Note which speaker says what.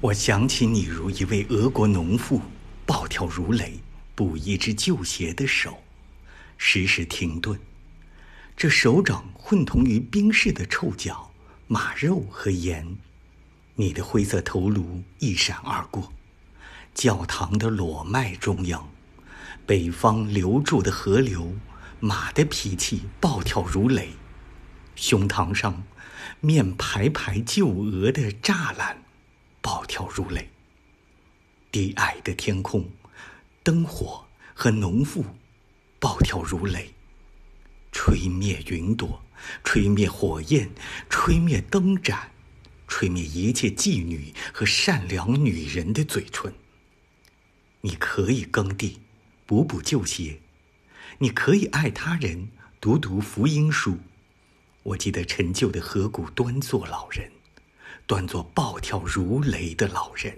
Speaker 1: 我想起你如一位俄国农妇，暴跳如雷，补一只旧鞋的手，时时停顿。这手掌混同于冰室的臭脚、马肉和盐。你的灰色头颅一闪而过，教堂的裸麦中央，北方流注的河流，马的脾气暴跳如雷，胸膛上面排排旧鹅的栅栏。暴跳如雷。低矮的天空，灯火和农妇，暴跳如雷，吹灭云朵，吹灭火焰，吹灭灯盏，吹灭一切妓女和善良女人的嘴唇。你可以耕地，补补旧鞋；你可以爱他人，读读福音书。我记得陈旧的河谷端坐老人。端坐暴跳如雷的老人。